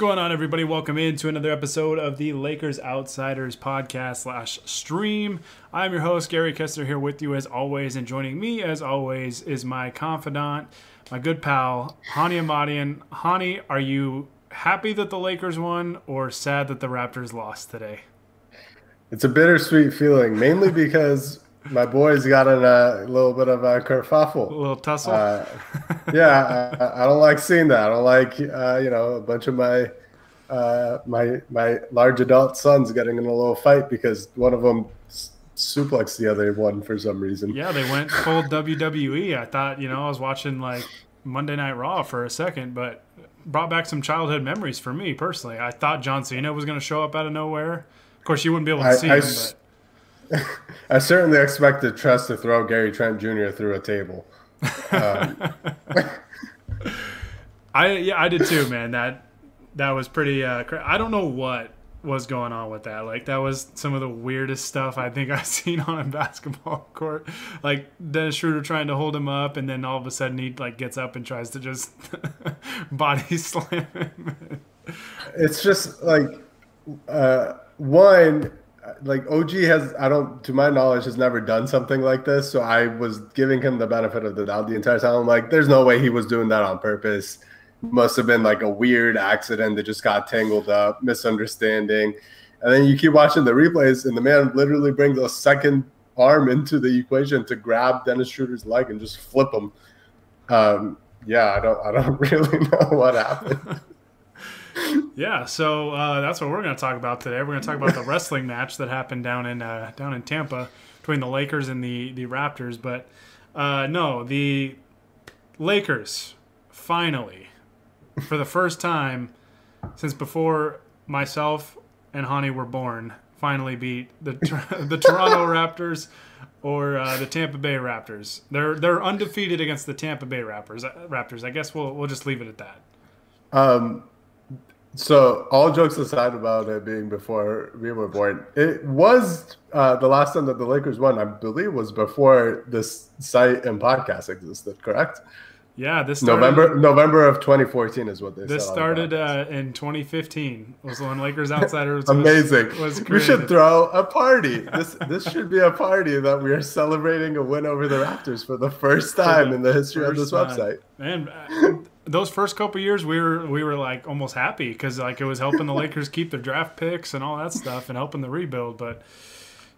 Going on, everybody? Welcome into another episode of the Lakers Outsiders podcast slash stream. I'm your host, Gary Kessler, here with you as always, and joining me as always is my confidant, my good pal, Hani Ahmadian. Hani, are you happy that the Lakers won or sad that the Raptors lost today? It's a bittersweet feeling, mainly because my boys got in a little bit of a kerfuffle. A little tussle. Uh, yeah, I, I, don't like seeing that. I don't like uh, you know a bunch of my uh, my my large adult sons getting in a little fight because one of them suplexed the other one for some reason. Yeah, they went full WWE. I thought you know I was watching like Monday Night Raw for a second, but brought back some childhood memories for me personally. I thought John Cena was going to show up out of nowhere. Of course, you wouldn't be able to I, see I, him. But I certainly expect expected Trez to throw Gary Trent Jr. through a table. Um. I yeah, I did too, man. That that was pretty. Uh, cra- I don't know what was going on with that. Like that was some of the weirdest stuff I think I've seen on a basketball court. Like Dennis Schroeder trying to hold him up, and then all of a sudden he like gets up and tries to just body slam him. it's just like uh, one like OG has I don't to my knowledge has never done something like this. So I was giving him the benefit of the doubt the entire time. I'm like, there's no way he was doing that on purpose. Must have been like a weird accident that just got tangled up, misunderstanding. And then you keep watching the replays, and the man literally brings a second arm into the equation to grab Dennis Schroeder's leg and just flip him. Um, yeah, I don't I don't really know what happened yeah, so uh, that's what we're going to talk about today. We're going to talk about the wrestling match that happened down in uh, down in Tampa between the Lakers and the the Raptors. But uh, no, the Lakers finally, for the first time since before myself and Hani were born, finally beat the the Toronto Raptors or uh, the Tampa Bay Raptors. They're they're undefeated against the Tampa Bay Raptors. Raptors. I guess we'll we'll just leave it at that. Um, so, all jokes aside about it being before we were born, it was uh, the last time that the Lakers won. I believe was before this site and podcast existed. Correct? Yeah, this started, November November of 2014 is what they. This started uh, in 2015. Was when Lakers Outsiders. Amazing. Was, was we should throw a party. This this should be a party that we are celebrating a win over the Raptors for the first time in the history of this time. website. And uh, those first couple years we were we were like almost happy because like it was helping the Lakers keep their draft picks and all that stuff and helping the rebuild. But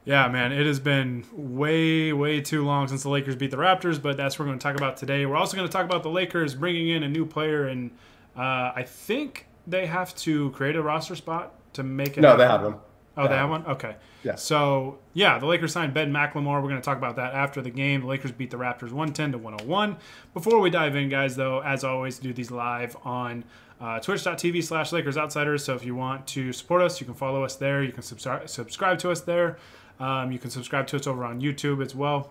yeah, man, it has been way way too long since the Lakers beat the Raptors. But that's what we're going to talk about today. We're also going to talk about the Lakers bringing in a new player and uh, I think they have to create a roster spot to make it. No, happen. they have them. Oh, that one? Okay. Yeah. So, yeah, the Lakers signed Ben McLemore. We're going to talk about that after the game. The Lakers beat the Raptors 110 to 101. Before we dive in, guys, though, as always, do these live on uh, twitch.tv slash Lakers Outsiders. So if you want to support us, you can follow us there. You can subscribe, subscribe to us there. Um, you can subscribe to us over on YouTube as well.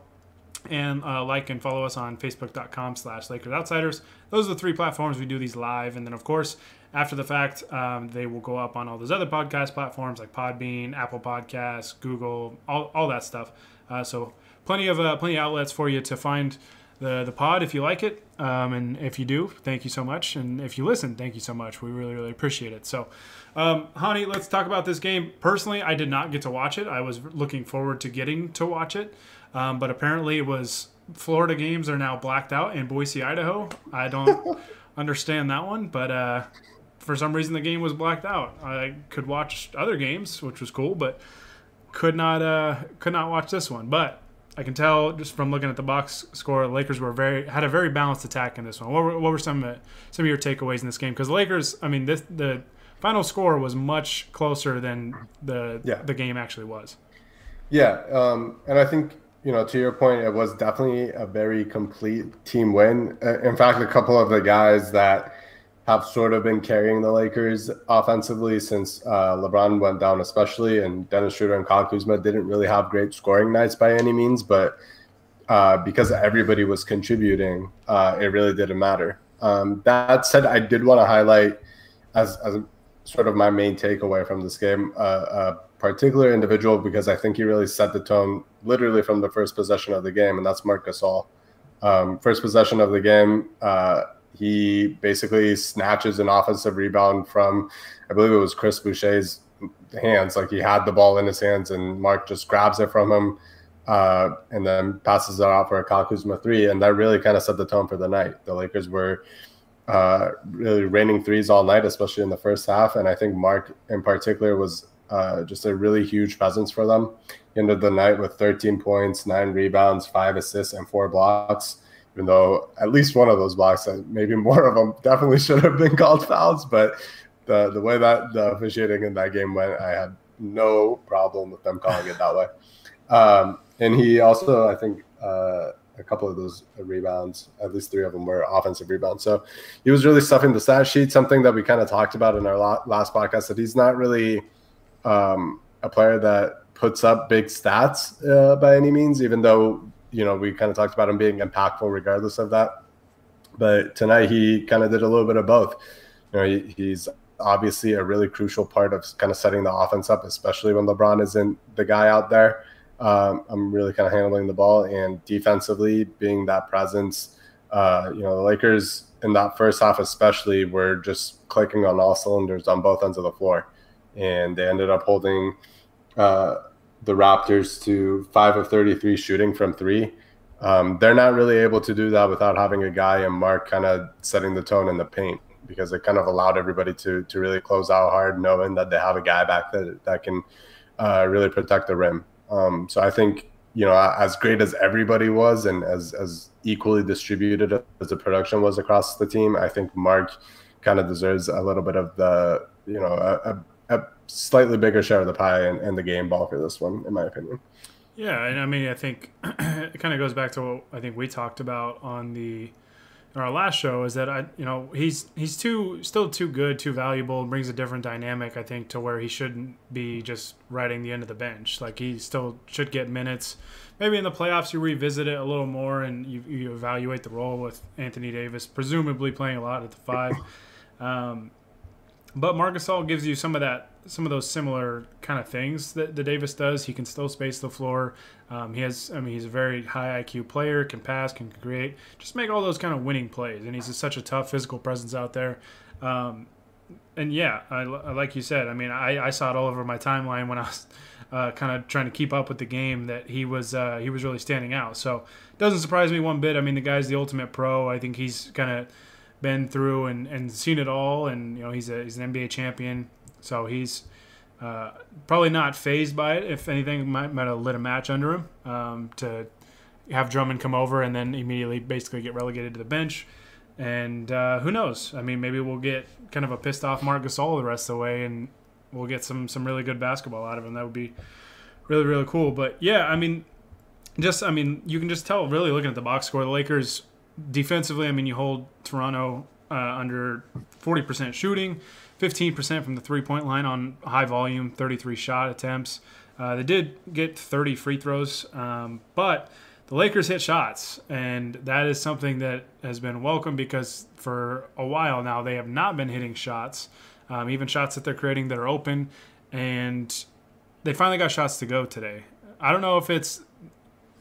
And uh, like and follow us on facebook.com slash Lakers Outsiders. Those are the three platforms we do these live. And then, of course, after the fact, um, they will go up on all those other podcast platforms like Podbean, Apple Podcasts, Google, all, all that stuff. Uh, so plenty of uh, plenty of outlets for you to find the the pod if you like it, um, and if you do, thank you so much. And if you listen, thank you so much. We really really appreciate it. So, um, Hani, let's talk about this game. Personally, I did not get to watch it. I was looking forward to getting to watch it, um, but apparently it was Florida games are now blacked out in Boise, Idaho. I don't understand that one, but uh, for some reason the game was blacked out. I could watch other games, which was cool, but could not uh, could not watch this one. But I can tell just from looking at the box score, the Lakers were very had a very balanced attack in this one. What were, what were some uh, some of your takeaways in this game? Because the Lakers, I mean, this the final score was much closer than the yeah. the game actually was. Yeah, um, and I think you know to your point, it was definitely a very complete team win. Uh, in fact, a couple of the guys that have sort of been carrying the Lakers offensively since uh, LeBron went down, especially, and Dennis Schroeder and Kyle Kuzma didn't really have great scoring nights by any means, but uh, because everybody was contributing, uh, it really didn't matter. Um, that said, I did want to highlight as, as sort of my main takeaway from this game uh, a particular individual because I think he really set the tone literally from the first possession of the game, and that's Marc Gasol. Um, first possession of the game, uh, he basically snatches an offensive rebound from, I believe it was Chris Boucher's hands. Like he had the ball in his hands, and Mark just grabs it from him, uh, and then passes it out for a Kyle Kuzma three, and that really kind of set the tone for the night. The Lakers were uh, really raining threes all night, especially in the first half, and I think Mark in particular was uh, just a really huge presence for them. He ended the night with 13 points, nine rebounds, five assists, and four blocks. Even though at least one of those blocks, maybe more of them, definitely should have been called fouls. But the the way that the officiating in that game went, I had no problem with them calling it that way. Um, and he also, I think, uh, a couple of those rebounds, at least three of them were offensive rebounds. So he was really stuffing the stat sheet. Something that we kind of talked about in our last podcast that he's not really um, a player that puts up big stats uh, by any means, even though you know we kind of talked about him being impactful regardless of that. But tonight he kind of did a little bit of both. You know, he, he's obviously a really crucial part of kind of setting the offense up, especially when LeBron isn't the guy out there. Um, I'm really kind of handling the ball and defensively being that presence. Uh, you know, the Lakers in that first half, especially, were just clicking on all cylinders on both ends of the floor and they ended up holding uh, the Raptors to five of 33 shooting from three. Um, they're not really able to do that without having a guy and Mark kind of setting the tone in the paint because it kind of allowed everybody to to really close out hard, knowing that they have a guy back that that can uh, really protect the rim. Um, so I think you know as great as everybody was and as as equally distributed as the production was across the team, I think Mark kind of deserves a little bit of the you know a, a slightly bigger share of the pie and, and the game ball for this one, in my opinion. Yeah, and I mean, I think it kind of goes back to what I think we talked about on the our last show is that I, you know, he's he's too still too good, too valuable, brings a different dynamic, I think, to where he shouldn't be just riding the end of the bench. Like he still should get minutes. Maybe in the playoffs you revisit it a little more and you, you evaluate the role with Anthony Davis, presumably playing a lot at the five. Um, but Marc Gasol gives you some of that, some of those similar kind of things that the Davis does. He can still space the floor. Um, he has, I mean, he's a very high IQ player, can pass, can create, just make all those kind of winning plays. And he's just such a tough physical presence out there. Um, and yeah, I, like you said, I mean, I, I saw it all over my timeline when I was uh, kind of trying to keep up with the game that he was uh, he was really standing out. So doesn't surprise me one bit. I mean, the guy's the ultimate pro. I think he's kind of been through and, and seen it all, and you know he's a he's an NBA champion, so he's uh, probably not phased by it. If anything, might might have lit a match under him um, to have Drummond come over and then immediately basically get relegated to the bench. And uh, who knows? I mean, maybe we'll get kind of a pissed off Marc Gasol the rest of the way, and we'll get some some really good basketball out of him. That would be really really cool. But yeah, I mean, just I mean, you can just tell really looking at the box score, the Lakers defensively, I mean, you hold Toronto uh, under 40% shooting, 15% from the three point line on high volume, 33 shot attempts. Uh, they did get 30 free throws, um, but the Lakers hit shots, and that is something that has been welcome because for a while now they have not been hitting shots, um, even shots that they're creating that are open, and they finally got shots to go today. I don't know if it's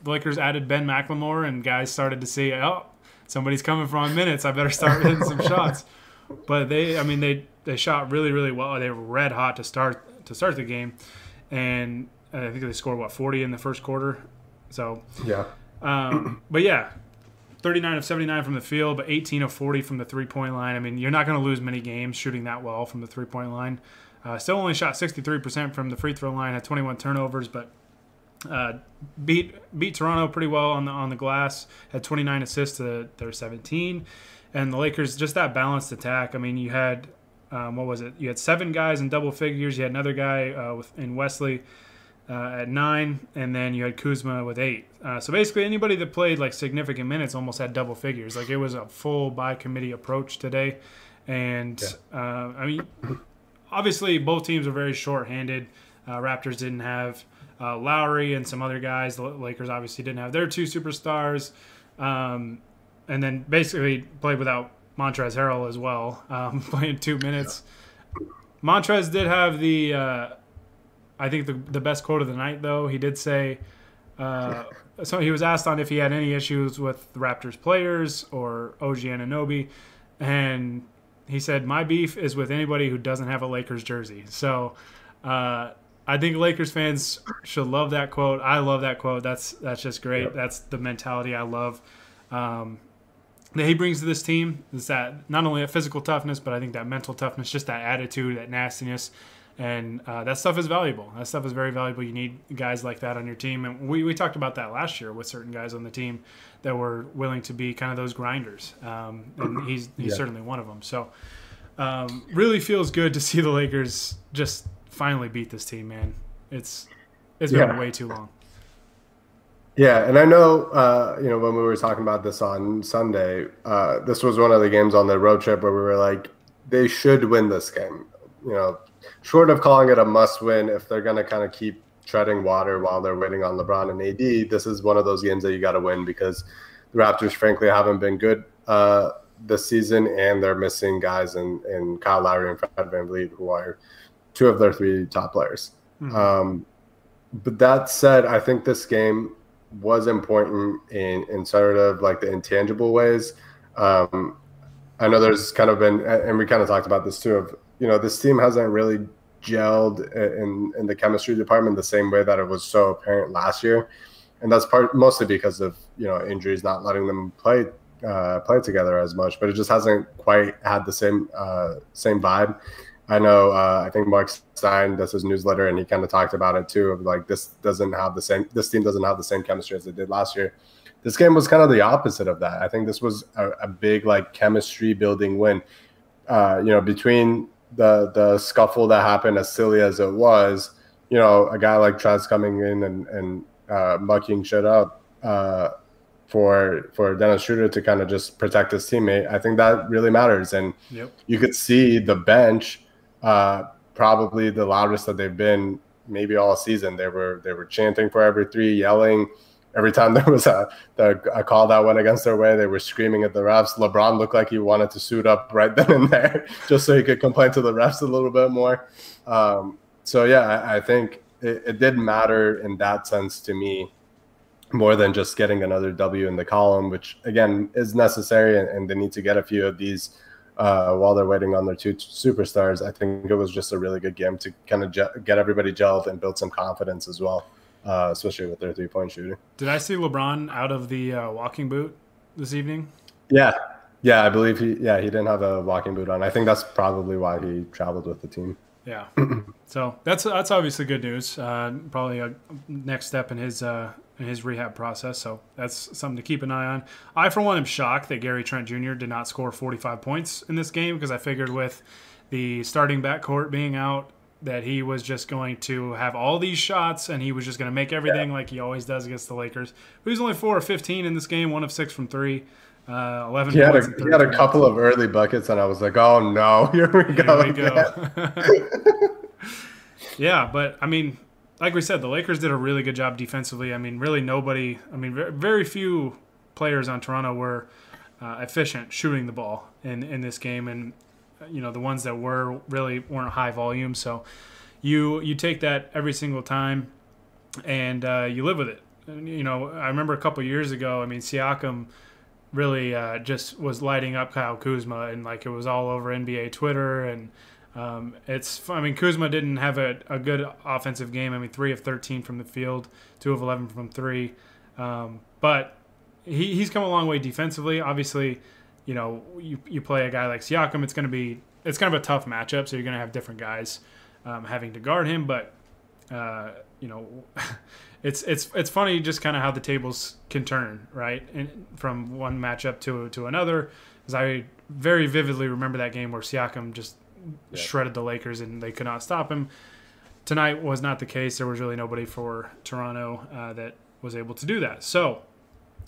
the Lakers added Ben McLemore and guys started to see, oh, somebody's coming for my minutes. I better start hitting some shots. But they, I mean, they they shot really really well. They were red hot to start to start the game, and I think they scored what 40 in the first quarter. So yeah. Um, but yeah, 39 of 79 from the field, but 18 of 40 from the three point line. I mean, you're not going to lose many games shooting that well from the three point line. Uh, still only shot 63% from the free throw line, had 21 turnovers, but uh, beat beat Toronto pretty well on the on the glass. Had 29 assists to their 17, and the Lakers just that balanced attack. I mean, you had um, what was it? You had seven guys in double figures. You had another guy uh, with in Wesley uh, at nine, and then you had Kuzma with eight. Uh, so basically, anybody that played like significant minutes almost had double figures. Like it was a full by committee approach today, and yeah. Uh, I mean, obviously both teams are very short handed. Uh, Raptors didn't have uh, Lowry and some other guys. The Lakers obviously didn't have their two superstars, um, and then basically played without Montrezl Harrell as well, um, playing two minutes. Yeah. Montrez did have the, uh, I think the the best quote of the night though. He did say. Uh, so he was asked on if he had any issues with the Raptors players or OG Anunoby, and he said, "My beef is with anybody who doesn't have a Lakers jersey." So. Uh, I think Lakers fans should love that quote. I love that quote. That's that's just great. Yep. That's the mentality I love um, that he brings to this team. Is that not only a physical toughness, but I think that mental toughness, just that attitude, that nastiness, and uh, that stuff is valuable. That stuff is very valuable. You need guys like that on your team, and we, we talked about that last year with certain guys on the team that were willing to be kind of those grinders, um, and he's he's yeah. certainly one of them. So. Um, really feels good to see the Lakers just finally beat this team, man. It's it's been yeah. way too long. Yeah, and I know uh, you know when we were talking about this on Sunday, uh, this was one of the games on the road trip where we were like, they should win this game. You know, short of calling it a must-win, if they're going to kind of keep treading water while they're waiting on LeBron and AD, this is one of those games that you got to win because the Raptors, frankly, haven't been good uh, this season, and they're missing guys in, in Kyle Lowry and Fred VanVleet who are two of their three top players. Mm-hmm. Um, but that said, I think this game was important in in sort of like the intangible ways. Um, I know there's kind of been, and we kind of talked about this too. Of you know, this team hasn't really gelled in in the chemistry department the same way that it was so apparent last year, and that's part mostly because of you know injuries not letting them play uh, play together as much. But it just hasn't quite had the same uh, same vibe. I know. Uh, I think Mark Stein does his newsletter, and he kind of talked about it too. Of like this doesn't have the same. This team doesn't have the same chemistry as it did last year. This game was kind of the opposite of that. I think this was a, a big like chemistry building win. Uh, you know, between the the scuffle that happened, as silly as it was, you know, a guy like Trez coming in and and uh, mucking shit up uh, for for Dennis Schroeder to kind of just protect his teammate. I think that really matters, and yep. you could see the bench uh, probably the loudest that they've been maybe all season. They were they were chanting for every three, yelling. Every time there was a, the, a call that went against their way, they were screaming at the refs. LeBron looked like he wanted to suit up right then and there, just so he could complain to the refs a little bit more. Um, so yeah, I, I think it, it did matter in that sense to me more than just getting another W in the column, which again is necessary, and, and they need to get a few of these uh, while they're waiting on their two superstars. I think it was just a really good game to kind of ge- get everybody gelled and build some confidence as well, uh, especially with their three point shooting. Did I see LeBron out of the uh, walking boot this evening? Yeah. Yeah, I believe he. Yeah, he didn't have a walking boot on. I think that's probably why he traveled with the team. Yeah, so that's that's obviously good news. Uh, probably a next step in his uh, in his rehab process. So that's something to keep an eye on. I, for one, am shocked that Gary Trent Jr. did not score 45 points in this game because I figured with the starting backcourt being out, that he was just going to have all these shots and he was just going to make everything yeah. like he always does against the Lakers. But he's only four of 15 in this game, one of six from three. Uh, 11 he had, a, he had a couple of early buckets, and I was like, oh no, here we go. Here we go. yeah, but I mean, like we said, the Lakers did a really good job defensively. I mean, really nobody. I mean, very few players on Toronto were uh, efficient shooting the ball in in this game, and you know the ones that were really weren't high volume. So you you take that every single time, and uh, you live with it. And, you know, I remember a couple years ago. I mean, Siakam really uh, just was lighting up Kyle Kuzma, and like it was all over NBA Twitter and um, it's I mean Kuzma didn't have a, a good offensive game. I mean three of thirteen from the field, two of eleven from three, um, but he, he's come a long way defensively. Obviously, you know you, you play a guy like Siakam, it's going to be it's kind of a tough matchup. So you're going to have different guys um, having to guard him, but uh, you know. it's it's it's funny just kind of how the tables can turn right and from one matchup to to another because I very vividly remember that game where Siakam just yeah. shredded the Lakers and they could not stop him. Tonight was not the case. There was really nobody for Toronto uh, that was able to do that. So,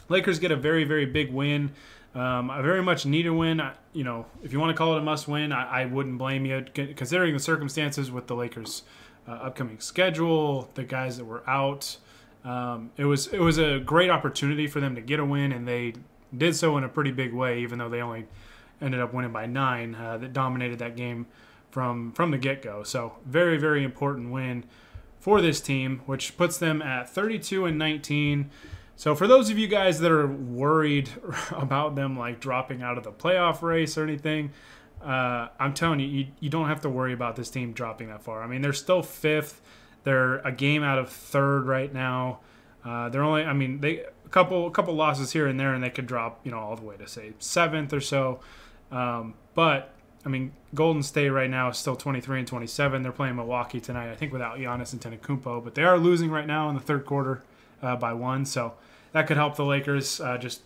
Lakers get a very, very big win. Um, a very much needed win. I, you know, if you want to call it a must win, I, I, wouldn't blame you considering the circumstances with the Lakers' uh, upcoming schedule, the guys that were out. Um, it was it was a great opportunity for them to get a win, and they did so in a pretty big way, even though they only ended up winning by nine. Uh, that dominated that game from from the get go. So very very important win for this team, which puts them at 32 and 19. So for those of you guys that are worried about them like dropping out of the playoff race or anything, uh, I'm telling you, you, you don't have to worry about this team dropping that far. I mean, they're still fifth. They're a game out of third right now. Uh, they're only, I mean, they a couple a couple losses here and there, and they could drop, you know, all the way to say seventh or so. Um, but I mean, Golden State right now is still 23 and 27. They're playing Milwaukee tonight, I think, without Giannis and Antetokounmpo, but they are losing right now in the third quarter uh, by one, so that could help the Lakers uh, just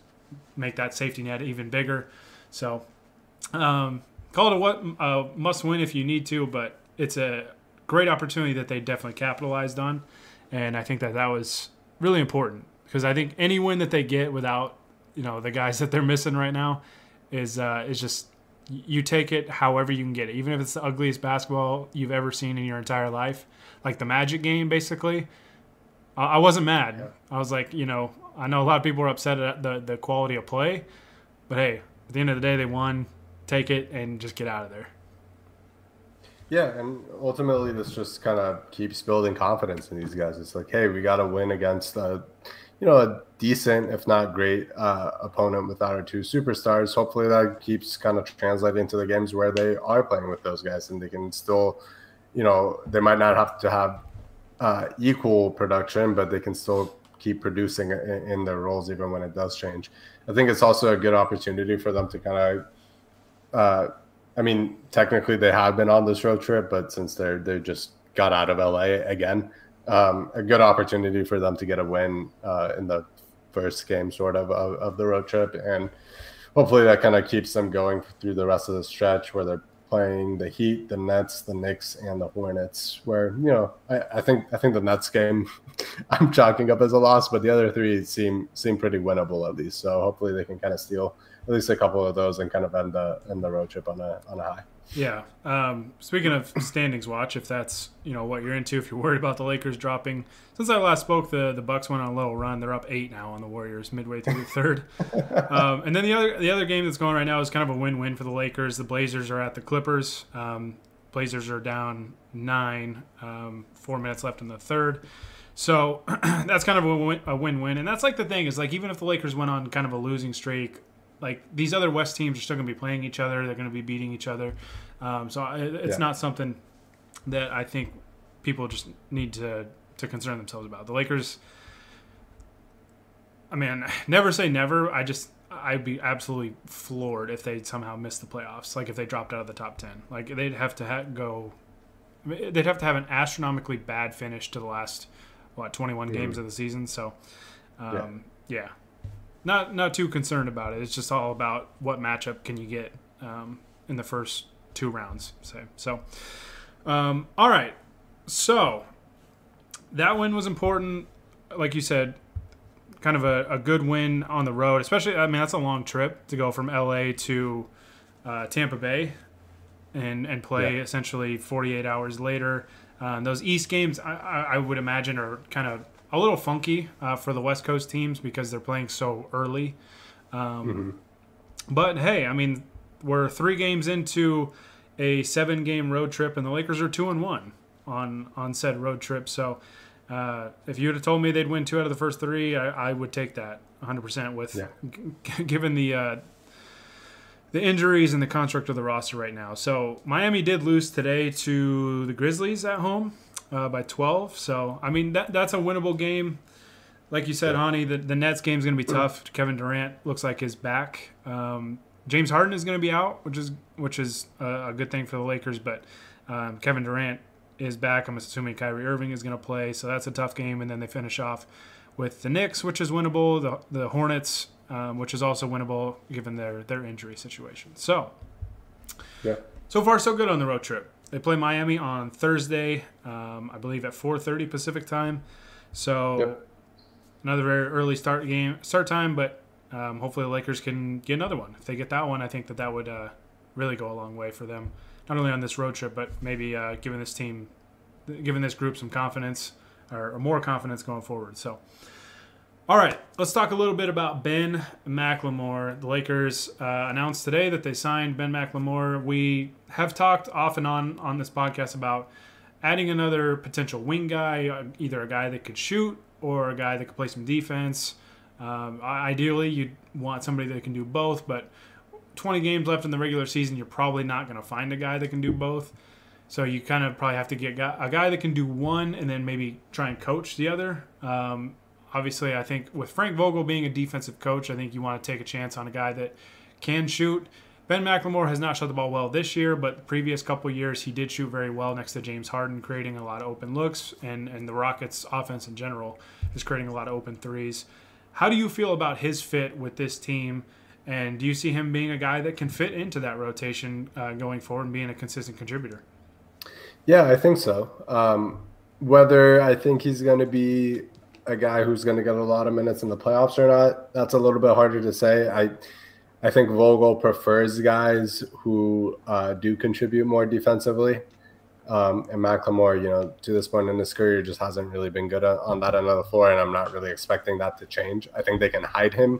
make that safety net even bigger. So, um, call it a what must win if you need to, but it's a great opportunity that they definitely capitalized on, and I think that that was really important because I think any win that they get without you know the guys that they're missing right now is uh, is just you take it however you can get it, even if it's the ugliest basketball you've ever seen in your entire life, like the Magic game, basically. I wasn't mad. Yeah. I was like, you know, I know a lot of people are upset at the the quality of play, but hey, at the end of the day, they won. Take it and just get out of there. Yeah, and ultimately, this just kind of keeps building confidence in these guys. It's like, hey, we got to win against a, you know, a decent, if not great, uh, opponent without our two superstars. Hopefully, that keeps kind of translating to the games where they are playing with those guys, and they can still, you know, they might not have to have uh, equal production, but they can still keep producing in, in, their roles even when it does change. I think it's also a good opportunity for them to kind of. Uh, I mean, technically they have been on this road trip, but since they're they just got out of LA again, um, a good opportunity for them to get a win uh, in the first game, sort of, of, of the road trip, and hopefully that kind of keeps them going through the rest of the stretch where they're playing the Heat, the Nets, the Knicks, and the Hornets. Where you know, I, I think I think the Nets game I'm chalking up as a loss, but the other three seem seem pretty winnable at least. So hopefully they can kind of steal at least a couple of those and kind of end the end the road trip on a on a high. Yeah. Um, speaking of standings watch, if that's you know what you're into, if you're worried about the Lakers dropping, since I last spoke, the the Bucks went on a little run. They're up eight now on the Warriors midway through the third. um, and then the other the other game that's going right now is kind of a win win for the Lakers. The Blazers are at the Clippers. Um, Blazers are down nine. Um, four minutes left in the third. So that's kind of a win win. And that's like the thing is like even if the Lakers went on kind of a losing streak like these other West teams are still going to be playing each other. They're going to be beating each other. Um, so it's yeah. not something that I think people just need to to concern themselves about. The Lakers. I mean, never say never. I just I'd be absolutely floored if they somehow missed the playoffs. Like if they dropped out of the top ten. Like they'd have to ha- go. They'd have to have an astronomically bad finish to the last what 21 mm. games of the season. So, um, yeah. yeah not not too concerned about it. It's just all about what matchup can you get um, in the first two rounds. Say so. Um, all right, so that win was important. Like you said, kind of a, a, good win on the road. Especially, I mean, that's a long trip to go from LA to uh, Tampa Bay and and play yeah. essentially 48 hours later. Um, those East games, I, I, would imagine, are kind of a little funky uh, for the West Coast teams because they're playing so early. Um, mm-hmm. But hey, I mean, we're three games into a seven-game road trip, and the Lakers are two and one on on said road trip. So, uh, if you would have told me they'd win two out of the first three, I, I would take that 100 percent. With yeah. g- given the uh, the injuries and the construct of the roster right now. So Miami did lose today to the Grizzlies at home uh, by 12. So I mean that that's a winnable game. Like you said, yeah. Hani, the, the Nets game is going to be tough. Kevin Durant looks like is back. Um, James Harden is going to be out, which is which is a, a good thing for the Lakers. But um, Kevin Durant is back. I'm assuming Kyrie Irving is going to play, so that's a tough game. And then they finish off with the Knicks, which is winnable. The the Hornets, um, which is also winnable given their their injury situation. So, yeah. So far, so good on the road trip. They play Miami on Thursday, um, I believe at 4:30 Pacific time. So yep. another very early start game start time, but um, hopefully the Lakers can get another one. If they get that one, I think that that would uh, really go a long way for them, not only on this road trip, but maybe uh, giving this team, giving this group some confidence or, or more confidence going forward. So. All right, let's talk a little bit about Ben McLemore. The Lakers uh, announced today that they signed Ben McLemore. We have talked off and on on this podcast about adding another potential wing guy, uh, either a guy that could shoot or a guy that could play some defense. Um, ideally, you want somebody that can do both, but 20 games left in the regular season, you're probably not going to find a guy that can do both. So you kind of probably have to get a guy that can do one and then maybe try and coach the other. Um, obviously, I think with Frank Vogel being a defensive coach, I think you want to take a chance on a guy that can shoot. Ben McLemore has not shot the ball well this year, but the previous couple years he did shoot very well next to James Harden, creating a lot of open looks, and, and the Rockets' offense in general is creating a lot of open threes. How do you feel about his fit with this team? And do you see him being a guy that can fit into that rotation uh, going forward and being a consistent contributor? Yeah, I think so. Um, whether I think he's going to be a guy who's going to get a lot of minutes in the playoffs or not, that's a little bit harder to say. I I think Vogel prefers guys who uh, do contribute more defensively. Um, and McLemore, you know, to this point in his career, just hasn't really been good on that end of the floor, and I'm not really expecting that to change. I think they can hide him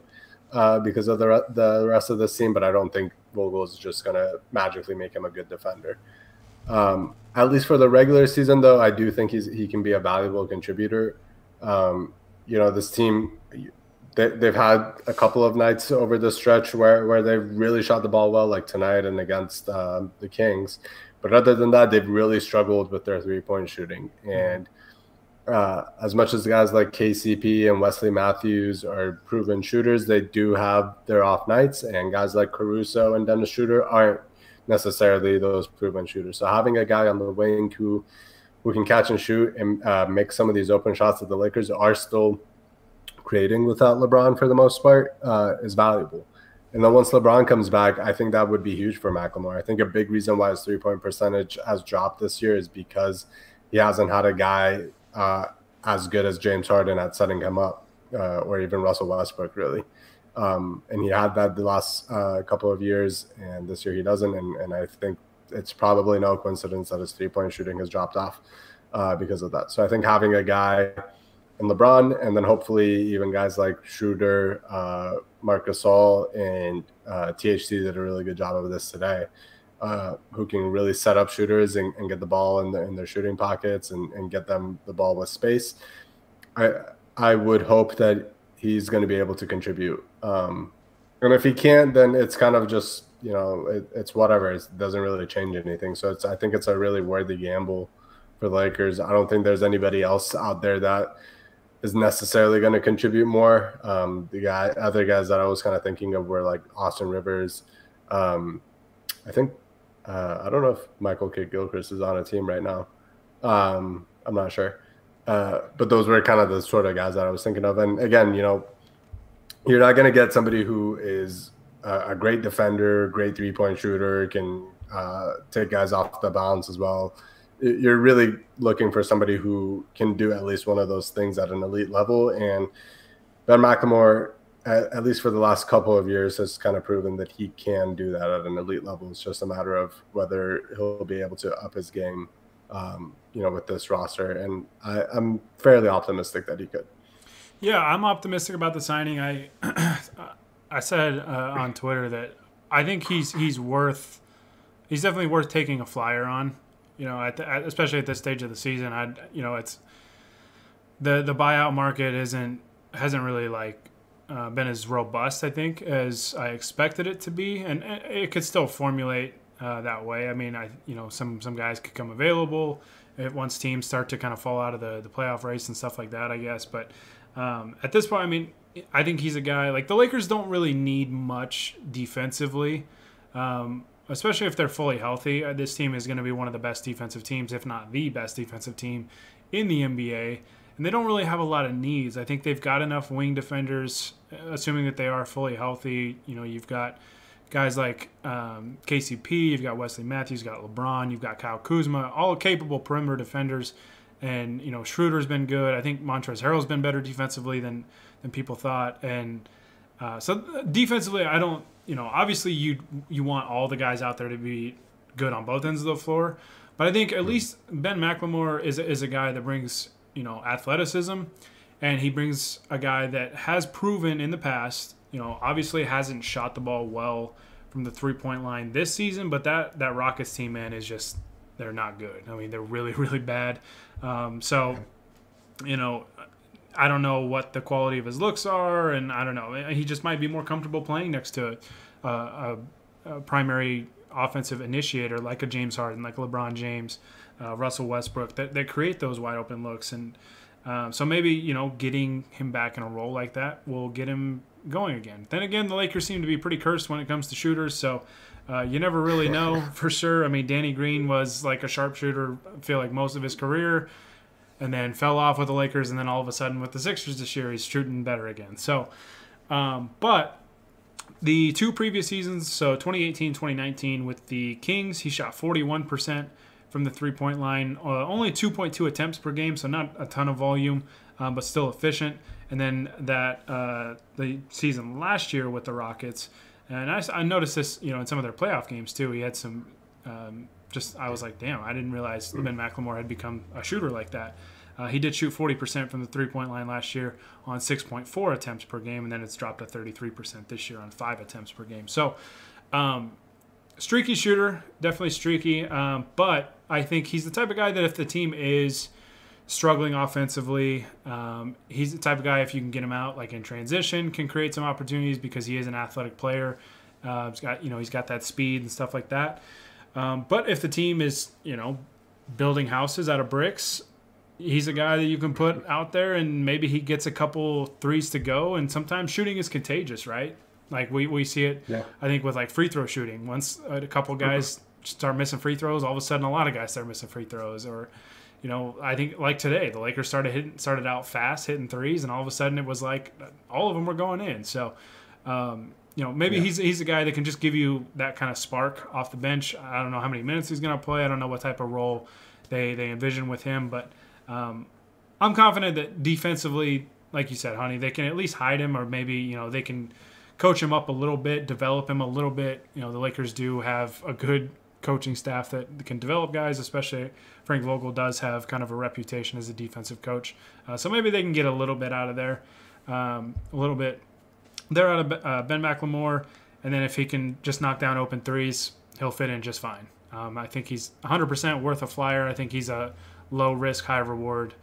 uh, because of the re- the rest of the team, but I don't think Vogel is just going to magically make him a good defender. Um, at least for the regular season, though, I do think he's he can be a valuable contributor. Um, you know, this team they, they've had a couple of nights over the stretch where, where they've really shot the ball well, like tonight and against um, the Kings. But other than that, they've really struggled with their three point shooting. And uh, as much as guys like KCP and Wesley Matthews are proven shooters, they do have their off nights. And guys like Caruso and Dennis Schroeder aren't necessarily those proven shooters. So having a guy on the wing who who can catch and shoot and uh, make some of these open shots that the Lakers are still creating without LeBron for the most part uh, is valuable. And then once LeBron comes back, I think that would be huge for McLemore. I think a big reason why his three point percentage has dropped this year is because he hasn't had a guy uh, as good as James Harden at setting him up, uh, or even Russell Westbrook, really. Um, and he had that the last uh, couple of years, and this year he doesn't. And, and I think it's probably no coincidence that his three point shooting has dropped off uh, because of that. So I think having a guy and LeBron, and then hopefully even guys like Schroeder, uh, Marc Gasol, and uh, THT did a really good job of this today, uh, who can really set up shooters and, and get the ball in, the, in their shooting pockets and, and get them the ball with space. I I would hope that he's going to be able to contribute. Um, and if he can't, then it's kind of just you know it, it's whatever. It doesn't really change anything. So it's I think it's a really worthy gamble for the Lakers. I don't think there's anybody else out there that is necessarily going to contribute more. Um, the guy, other guys that I was kind of thinking of were like Austin Rivers. Um, I think uh, I don't know if Michael Kidd Gilchrist is on a team right now. Um, I'm not sure, uh, but those were kind of the sort of guys that I was thinking of. And again, you know, you're not going to get somebody who is a, great defender, great three point shooter, can uh, take guys off the bounce as well you're really looking for somebody who can do at least one of those things at an elite level. And Ben McLemore, at, at, least for the last couple of years, has kind of proven that he can do that at an elite level. It's just a matter of whether he'll be able to up his game, um, you know, with this roster. And I, I'm fairly optimistic that he could. Yeah, I'm optimistic about the signing. I I said uh, on Twitter that I think he's he's worth he's definitely worth taking a flyer on you know, at, the, at especially at this stage of the season, I you know it's the the buyout market isn't hasn't really like uh, been as robust I think as I expected it to be, and it could still formulate uh, that way. I mean, I you know some some guys could come available if once teams start to kind of fall out of the the playoff race and stuff like that. I guess, but um, at this point, I mean, I think he's a guy like the Lakers don't really need much defensively. Um, especially if they're fully healthy. Uh, this team is going to be one of the best defensive teams, if not the best defensive team in the NBA. And they don't really have a lot of needs. I think they've got enough wing defenders, uh, assuming that they are fully healthy. You know, you've got guys like um, KCP, you've got Wesley Matthews, you've got LeBron, you've got Kyle Kuzma, all capable perimeter defenders. And you know, Schroeder's been good. I think Montrezl Harrell's been better defensively than than people thought. And uh, so defensively, I don't you know, obviously you you want all the guys out there to be good on both ends of the floor, but I think at least Ben McLemore is is a guy that brings you know athleticism, and he brings a guy that has proven in the past. You know, obviously hasn't shot the ball well from the three point line this season, but that that Rockets team man is just they're not good. I mean, they're really really bad. Um, so, you know, I don't know what the quality of his looks are, and I don't know. He just might be more comfortable playing next to a, a, a primary offensive initiator like a James Harden, like LeBron James, uh, Russell Westbrook, that, that create those wide open looks. And um, so maybe you know getting him back in a role like that will get him going again. Then again, the Lakers seem to be pretty cursed when it comes to shooters, so. Uh, you never really know for sure. I mean, Danny Green was like a sharpshooter, I feel like most of his career and then fell off with the Lakers, and then all of a sudden with the Sixers this year, he's shooting better again. So, um, but the two previous seasons, so 2018, 2019, with the Kings, he shot 41% from the three point line, uh, only 2.2 attempts per game, so not a ton of volume, um, but still efficient. And then that uh, the season last year with the Rockets, and I, I, noticed this, you know, in some of their playoff games too. He had some um, just I was like, damn, I didn't realize Ben McLemore had become a shooter like that. Uh, he did shoot 40% from the three point line last year on 6.4 attempts per game, and then it's dropped to 33% this year on five attempts per game. So, um, streaky shooter, definitely streaky, um, but I think he's the type of guy that if the team is struggling offensively, um, he's the type of guy if you can get him out like in transition, can create some opportunities because he is an athletic player. Uh, he's got you know he's got that speed and stuff like that. Um, but if the team is, you know, building houses out of bricks, he's a guy that you can put out there and maybe he gets a couple threes to go. And sometimes shooting is contagious, right? Like we, we see it, yeah. I think, with like free throw shooting. Once a couple guys start missing free throws, all of a sudden a lot of guys start missing free throws. Or, you know, I think like today, the Lakers started hitting, started out fast, hitting threes, and all of a sudden it was like all of them were going in. So, um, you know, maybe yeah. he's he's a guy that can just give you that kind of spark off the bench. I don't know how many minutes he's going to play. I don't know what type of role they they envision with him, but um, I'm confident that defensively, like you said, Hani, they can at least hide him, or maybe you know they can coach him up a little bit, develop him a little bit. You know, the Lakers do have a good coaching staff that can develop guys, especially Frank Vogel does have kind of a reputation as a defensive coach. Uh, so maybe they can get a little bit out of there, um, a little bit they're out of uh, Ben McLemore, and then if he can just knock down open threes, he'll fit in just fine. Um, I think he's 100% worth a flyer. I think he's a low risk, high reward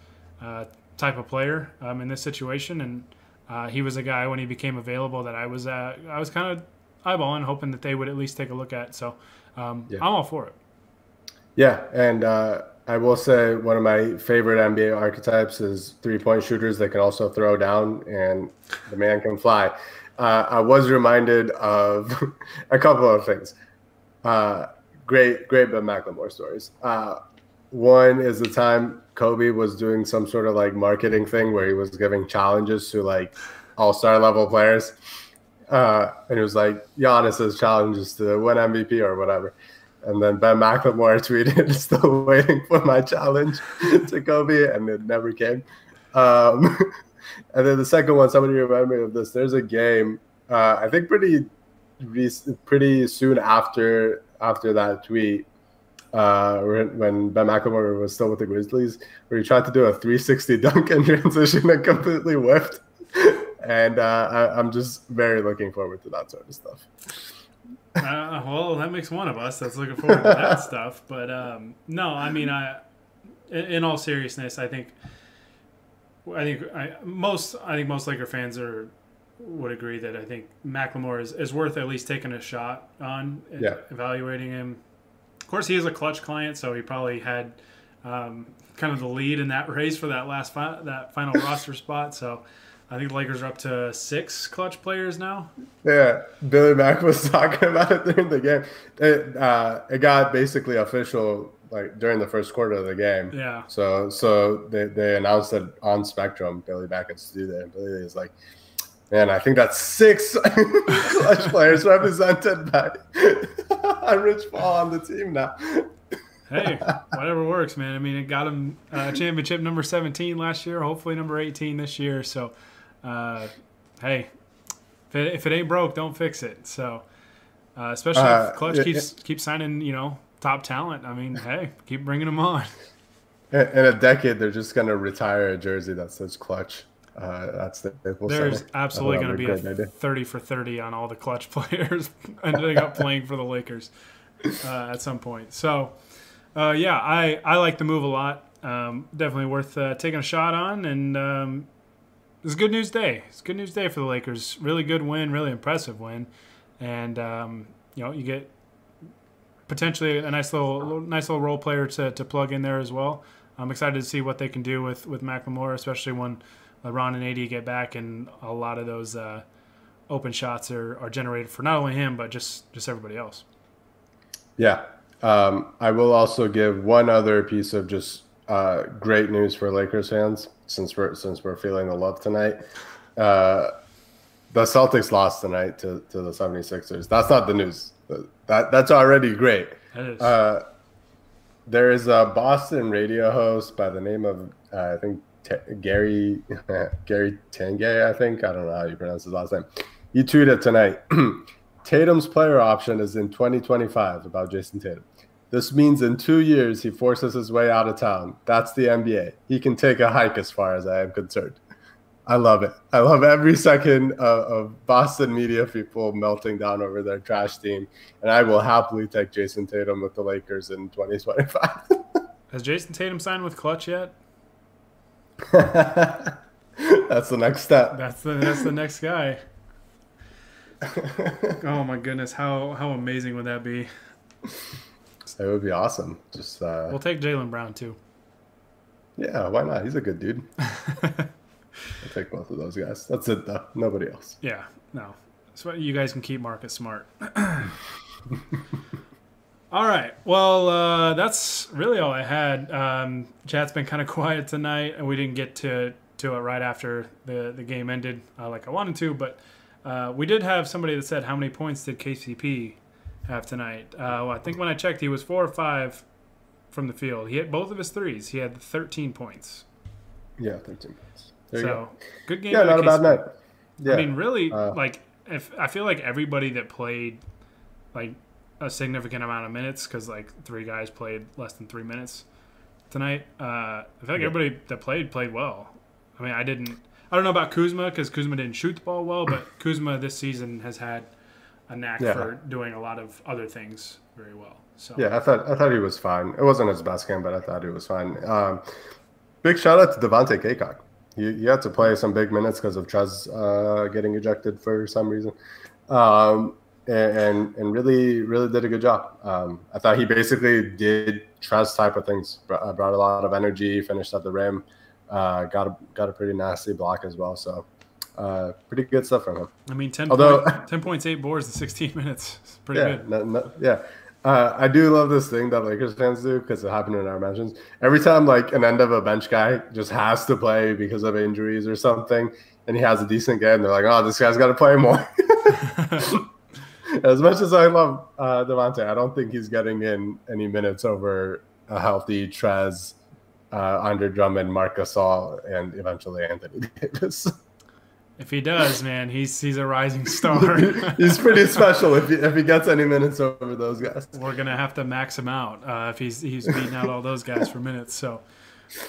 uh, type of player um, in this situation, and uh, he was a guy when he became available that I was uh, I was kind of eyeballing, hoping that they would at least take a look at. So um, yeah. I'm all for it. Yeah, and uh, I will say one of my favorite NBA archetypes is three point shooters that can also throw down, and the man can fly. Uh, I was reminded of a couple of things. Uh, great, great Ben McLemore stories. Uh, one is the time Kobe was doing some sort of like marketing thing where he was giving challenges to like all star level players. Uh, and it was like Giannis's challenges to win MVP or whatever. And then Ben McLemore tweeted, "Still waiting for my challenge to Kobe," and it never came. Um, and then the second one, somebody reminded me of this. There's a game, uh, I think, pretty pretty soon after after that tweet, uh, when Ben McLemore was still with the Grizzlies, where he tried to do a 360 dunk in transition and completely whiffed. And uh, I, I'm just very looking forward to that sort of stuff. Uh, well, that makes one of us that's looking forward to that stuff. But um, no, I mean, I, in all seriousness, I think, I think I, most, I think most Laker fans are would agree that I think Mclemore is, is worth at least taking a shot on yeah. evaluating him. Of course, he is a Klutch client, so he probably had um, kind of the lead in that race for that last fi- that final roster spot. So I think the Lakers are up to six Klutch players now. Yeah, Billy Mack was talking about it during the game. It, uh, it got basically official like during the first quarter of the game. Yeah. So so they, they announced that on Spectrum, Billy Mack to do that. And Billy is like, man, I think that's six Klutch players represented by Rich Paul on the team now. hey, whatever works, man. I mean, it got him uh, championship number 17 last year, hopefully number 18 this year. So uh, hey, if it, if it, ain't broke, don't fix it. So, uh, especially uh, if Klutch keeps keeps signing, you know, top talent. I mean, hey, keep bringing them on. In a decade, they're just gonna retire a jersey that says Klutch. Uh, that's the there's absolutely going to be a idea. 30 for 30 on all the Klutch players ending up playing for the Lakers uh, at some point. So, uh, yeah, I, I like the move a lot. Um, definitely worth uh, taking a shot on. And um, it's a good news day. It's a good news day for the Lakers. Really good win, really impressive win, and um, you know you get potentially a nice little nice little role player to, to plug in there as well. I'm excited to see what they can do with with McLemore, especially when LeBron and AD get back, and a lot of those uh, open shots are, are generated for not only him but just just everybody else. Yeah, um, I will also give one other piece of just uh, great news for Lakers fans since we're since we're feeling the love tonight. Uh, the Celtics lost tonight to, to the 76ers. That's not the news. That that's already great. Uh, there is a Boston radio host by the name of uh, I think T- Gary Gary Tanguay. I think I don't know how you pronounce his last name. He tweeted tonight. Tatum's player option is in 2025 about Jayson Tatum. This means in two years he forces his way out of town. That's the NBA. He can take a hike as far as I am concerned. I love it. I love every second of, of, Boston media people melting down over their trash team, and I will happily take Jayson Tatum with the Lakers in 2025. Has Jayson Tatum signed with Klutch yet? that's the next step. That's the that's the next guy. oh my goodness, how how amazing would that be? It would be awesome. Just uh, we'll take Jaylen Brown too. Yeah, why not? He's a good dude. I'll take both of those guys. That's it, though. Nobody else. Yeah, no. So you guys can keep Marcus Smart. all right. Well, uh, that's really all I had. Um, chat's been kind of quiet tonight, and we didn't get to to it right after the the game ended, uh, like I wanted to. But uh, we did have somebody that said, "How many points did KCP have tonight?" Uh, well, I think when I checked, he was four or five from the field. He hit both of his threes. He had 13 points. Yeah, 13 points. There so go. good game. Yeah, not a bad night. Yeah. I mean, really, uh, like if I feel like everybody that played like a significant amount of minutes because like three guys played less than three minutes tonight. Uh, I feel like yeah. everybody that played played well. I mean, I didn't. I don't know about Kuzma because Kuzma didn't shoot the ball well, but Kuzma this season has had a knack yeah. for doing a lot of other things very well. So yeah, I thought I thought he was fine. It wasn't his best game, but I thought he was fine. Um, big shout out to Devontae Cacok. you, you had to play some big minutes because of Trez uh, getting ejected for some reason. Um, and, and really, really did a good job. Um, I thought he basically did Trez type of things, uh, brought a lot of energy, finished at the rim, uh, got a, got a pretty nasty block as well. So uh, pretty good stuff from him. I mean, 10, Although, point, 10 points, eight boards in 16 minutes. It's pretty yeah, good. No, no, yeah. Uh, I do love this thing that Lakers fans do because it happened in our mentions. Every time, like an end of a bench guy just has to play because of injuries or something, and he has a decent game, they're like, "Oh, this guy's got to play more." as much as I love uh, Devontae, I don't think he's getting in any minutes over a healthy Trez, uh, Andre Drummond, Marc Gasol, and eventually Anthony Davis. If he does, man, he's he's a rising star. he's pretty special if he, if he gets any minutes over those guys. We're gonna have to max him out uh, if he's he's beating out all those guys for minutes. So,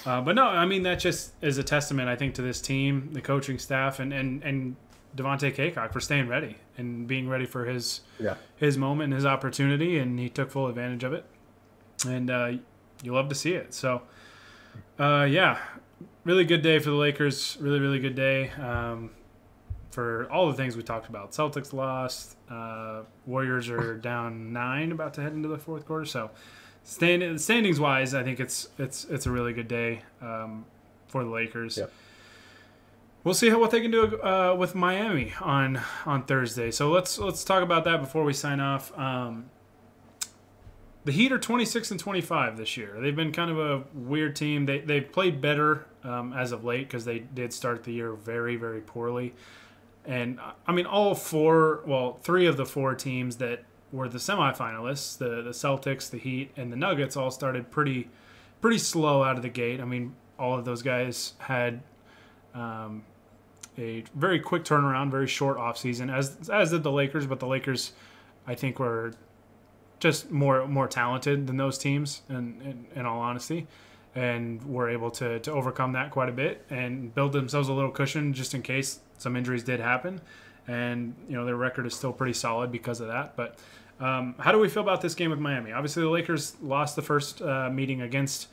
uh, but no, I mean that just is a testament, I think, to this team, the coaching staff, and and and Devontae Cacok for staying ready and being ready for his yeah. his moment and his opportunity, and he took full advantage of it. And uh, you love to see it. So, uh, yeah, really good day for the Lakers. Really, really good day um, for all the things we talked about. Celtics lost. Uh, Warriors are down nine, about to head into the fourth quarter. So, stand, standings wise, I think it's it's it's a really good day um, for the Lakers. Yep. We'll see how what they can do uh, with Miami on on Thursday. So let's let's talk about that before we sign off. Um, the Heat are 26 and 25 this year. They've been kind of a weird team. They they've played better um, as of late because they did start the year very very poorly. And I mean, all four, well, three of the four teams that were the semifinalists, the the Celtics, the Heat, and the Nuggets, all started pretty pretty slow out of the gate. I mean, all of those guys had um, a very quick turnaround, very short offseason, as as did the Lakers. But the Lakers, I think, were just more more talented than those teams, in, in, in all honesty, and were able to to overcome that quite a bit and build themselves a little cushion just in case some injuries did happen. And you know their record is still pretty solid because of that. But um, how do we feel about this game with Miami? Obviously, the Lakers lost the first uh, meeting against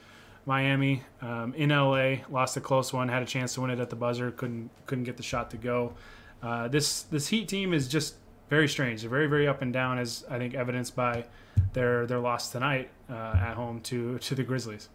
Miami um, in LA, lost a close one, had a chance to win it at the buzzer, couldn't couldn't get the shot to go. Uh, this this Heat team is just very strange. They're very very up and down, as I think evidenced by their their loss tonight uh, at home to to the Grizzlies.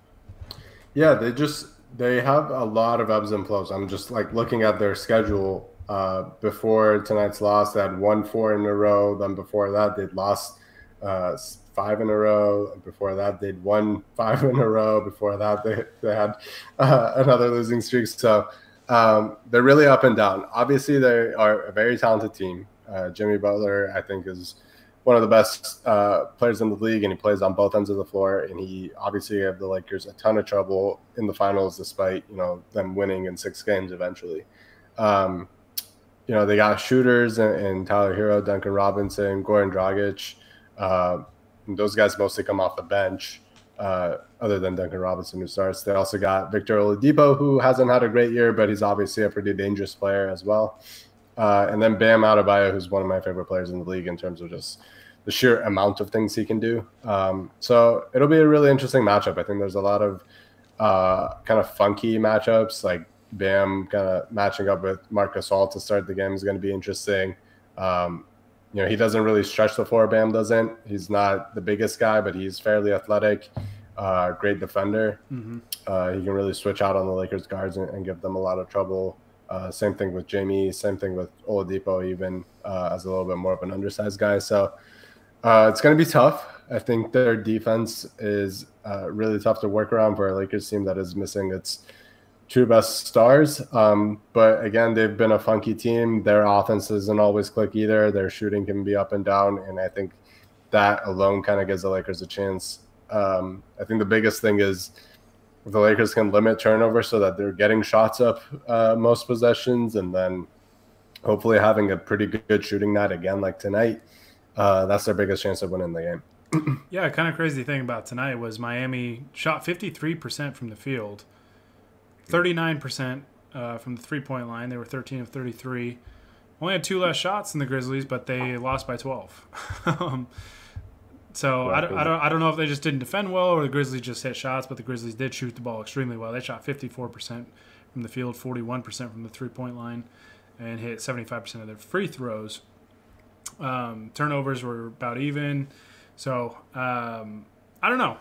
Yeah, they just they have a lot of ebbs and flows. I'm just like looking at their schedule. Uh, before tonight's loss, they had won four in a row. Then before that, they'd lost uh, five in a row. Before that, they'd won five in a row. Before that, they, they had uh, another losing streak. So um, they're really up and down. Obviously, they are a very talented team. Uh, Jimmy Butler, I think, is one of the best uh, players in the league, and he plays on both ends of the floor. And he obviously gave the Lakers a ton of trouble in the finals, despite you know them winning in six games eventually. Um, you know they got shooters and, and Tyler Herro, Duncan Robinson, Goran Dragic. Uh, those guys mostly come off the bench, uh, other than Duncan Robinson, who starts. They also got Victor Oladipo, who hasn't had a great year, but he's obviously a pretty dangerous player as well. Uh, and then Bam Adebayo, who's one of my favorite players in the league in terms of just the sheer amount of things he can do. Um, so it'll be a really interesting matchup. I think there's a lot of uh, kind of funky matchups, like Bam kind of matching up with Marcus Gasol to start the game is going to be interesting. Um, you know, he doesn't really stretch the floor. Bam doesn't. He's not the biggest guy, but he's fairly athletic, uh, great defender. Mm-hmm. Uh, he can really switch out on the Lakers guards and, and give them a lot of trouble. Uh, same thing with Jamie. Same thing with Oladipo, even uh, as a little bit more of an undersized guy. So uh, it's going to be tough. I think their defense is uh, really tough to work around for a Lakers team that is missing its two best stars. Um, but again, they've been a funky team. Their offense doesn't always click either. Their shooting can be up and down, and I think that alone kind of gives the Lakers a chance. Um, I think the biggest thing is the Lakers can limit turnover so that they're getting shots up uh, most possessions, and then hopefully having a pretty good shooting night again, like tonight. Uh, that's their biggest chance of winning the game. yeah, kind of crazy thing about tonight was Miami shot 53% from the field 39% uh, from the three point line. They were 13 of 33. Only had two less shots than the Grizzlies, but they lost by 12. um, so I don't, I, don't, I don't know if they just didn't defend well or the Grizzlies just hit shots, but the Grizzlies did shoot the ball extremely well. They shot 54% from the field, 41% from the three point line, and hit 75% of their free throws. Um, turnovers were about even. So um, I don't know.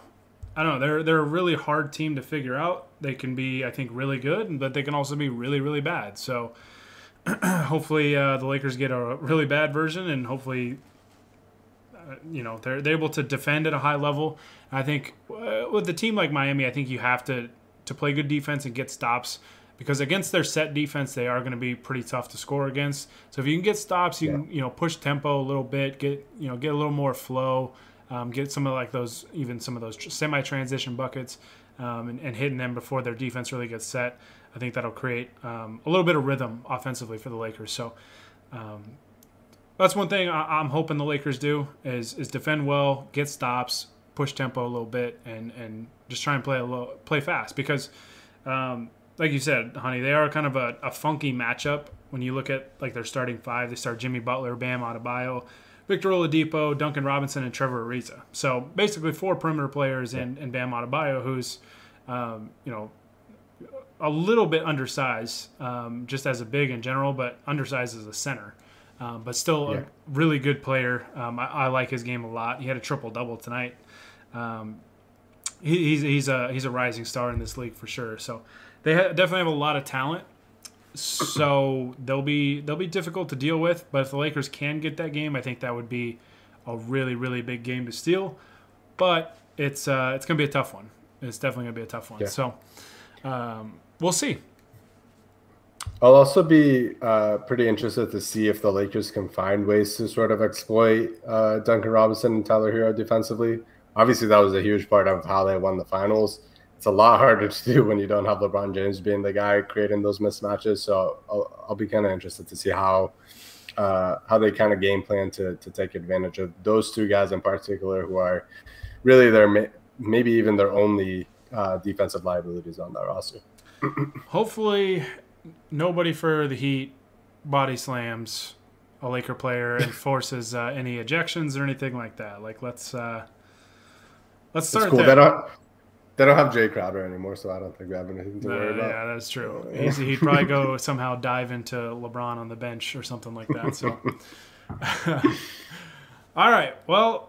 I don't know. They're they're a really hard team to figure out. They can be, I think, really good, but they can also be really really bad. So hopefully uh, the Lakers get a really bad version, and hopefully, uh, you know, they're they're able to defend at a high level. I think uh, with a team like Miami, I think you have to to play good defense and get stops because against their set defense, they are going to be pretty tough to score against. So if you can get stops, you yeah. can you know push tempo a little bit, get you know get a little more flow um, get some of like those even some of those semi transition buckets um, and, and, hitting them before their defense really gets set. I think that'll create um, a little bit of rhythm offensively for the Lakers. So um, that's one thing I, am hoping the Lakers do is is defend well, get stops, push tempo a little bit, and and just try and play a little play fast because. Um, like you said, Hani, they are kind of a, a funky matchup when you look at like their starting five. They start Jimmy Butler, Bam Adebayo, Victor Oladipo, Duncan Robinson, and Trevor Ariza. So basically, four perimeter players and, and Bam Adebayo, who's um, you know a little bit undersized, um, just as a big in general, but undersized as a center. Um, but still yeah. a really good player. Um, I, I, like his game a lot. He had a triple double tonight. Um, he, he's he's a he's a rising star in this league for sure. So they ha- definitely have a lot of talent so they'll be they'll be difficult to deal with. But if the Lakers can get that game, I think that would be a really really big game to steal. But it's uh, it's gonna be a tough one. It's definitely gonna be a tough one. Yeah. So um, we'll see. I'll also be uh, pretty interested to see if the Lakers can find ways to sort of exploit uh, Duncan Robinson and Tyler Herro defensively. Obviously, that was a huge part of how they won the finals it's a lot harder to do when you don't have LeBron James being the guy creating those mismatches. So I'll, I'll be kind of interested to see how uh, how they kind of game plan to to take advantage of those two guys in particular, who are really their maybe even their only uh, defensive liabilities on that roster. Hopefully, nobody for the Heat body slams a Laker player and forces uh, any ejections or anything like that. Like let's uh, let's start cool. there. They don't have Jae Crowder anymore, so I don't think we have anything to worry Uh, about. yeah, that's true. He's, he'd probably go somehow dive into LeBron on the bench or something like that. So, all right. Well,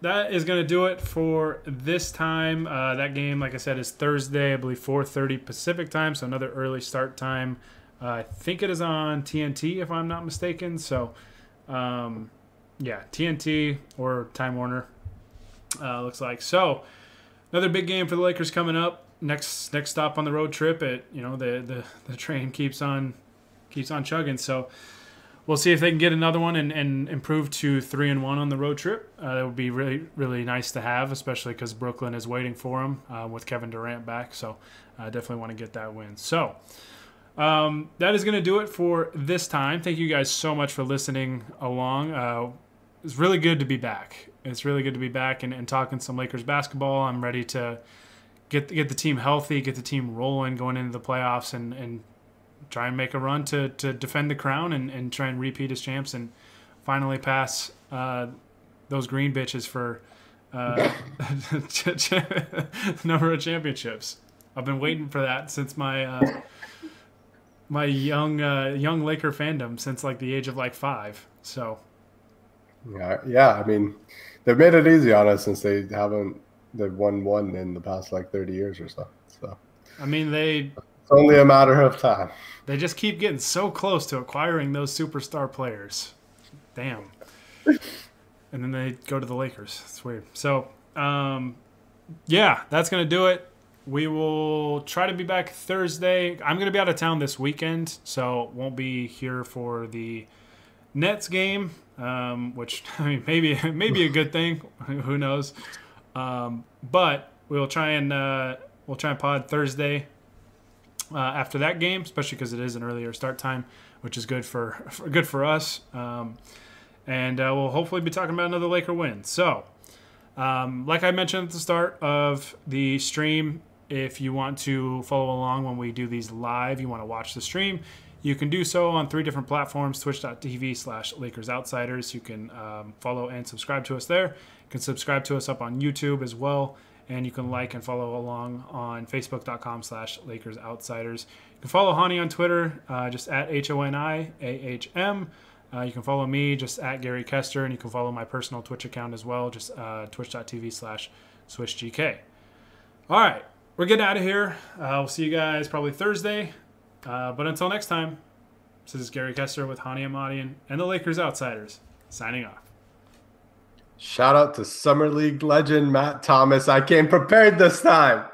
that is going to do it for this time. Uh, that game, like I said, is Thursday, I believe 4:30 Pacific time, so another early start time. Uh, I think it is on TNT, if I'm not mistaken. So, um, yeah, TNT or Time Warner uh, looks like. So, another big game for the Lakers coming up. Next next stop on the road trip. It you know the the, the train keeps on keeps on chugging. So we'll see if they can get another one and, and improve to three and one on the road trip. Uh, that would be really really nice to have, especially because Brooklyn is waiting for them uh, with Kevin Durant back. So I definitely want to get that win. So. Um, that is going to do it for this time. Thank you guys so much for listening along. It's really good to be back. It's really good to be back and, and talking some Lakers basketball. I'm ready to get get the team healthy, get the team rolling going into the playoffs, and, and try and make a run to, to defend the crown and, and try and repeat as champs and finally pass uh, those green bitches for uh, number of championships. I've been waiting for that since my uh, my young uh, young Laker fandom since like the age of like five. So Yeah, yeah. I mean, they've made it easy on us since they haven't they've won one in the past like thirty years or so. So I mean they it's only a matter of time. they just keep getting so close to acquiring those superstar players. Damn. And then they go to the Lakers. It's weird. So, um, yeah, that's gonna do it. We will try to be back Thursday. I'm gonna be out of town this weekend, so won't be here for the Nets game, um, which I mean maybe maybe a good thing. Who knows? Um, but we'll try and uh, we'll try and pod Thursday uh, after that game, especially because it is an earlier start time, which is good for, for good for us. Um, and uh, we'll hopefully be talking about another Laker win. So, um, like I mentioned at the start of the stream, if you want to follow along when we do these live, you want to watch the stream, you can do so on three different platforms twitch.tv slash Lakers Outsiders. You can um, follow and subscribe to us there. You can subscribe to us up on YouTube as well. And you can like and follow along on facebook.com slash Lakers Outsiders. You can follow Hani on Twitter, uh, just at H O N I A H M. Uh, you can follow me just at Gary Kester, and you can follow my personal Twitch account as well, just uh, twitch.tv slash switchgk. All right, we're getting out of here. Uh, we'll see you guys probably Thursday. Uh, but until next time, this is Gary Kester with Hani Amadian and the Lakers Outsiders, signing off. Shout out to Summer League legend Matt Thomas. I came prepared this time.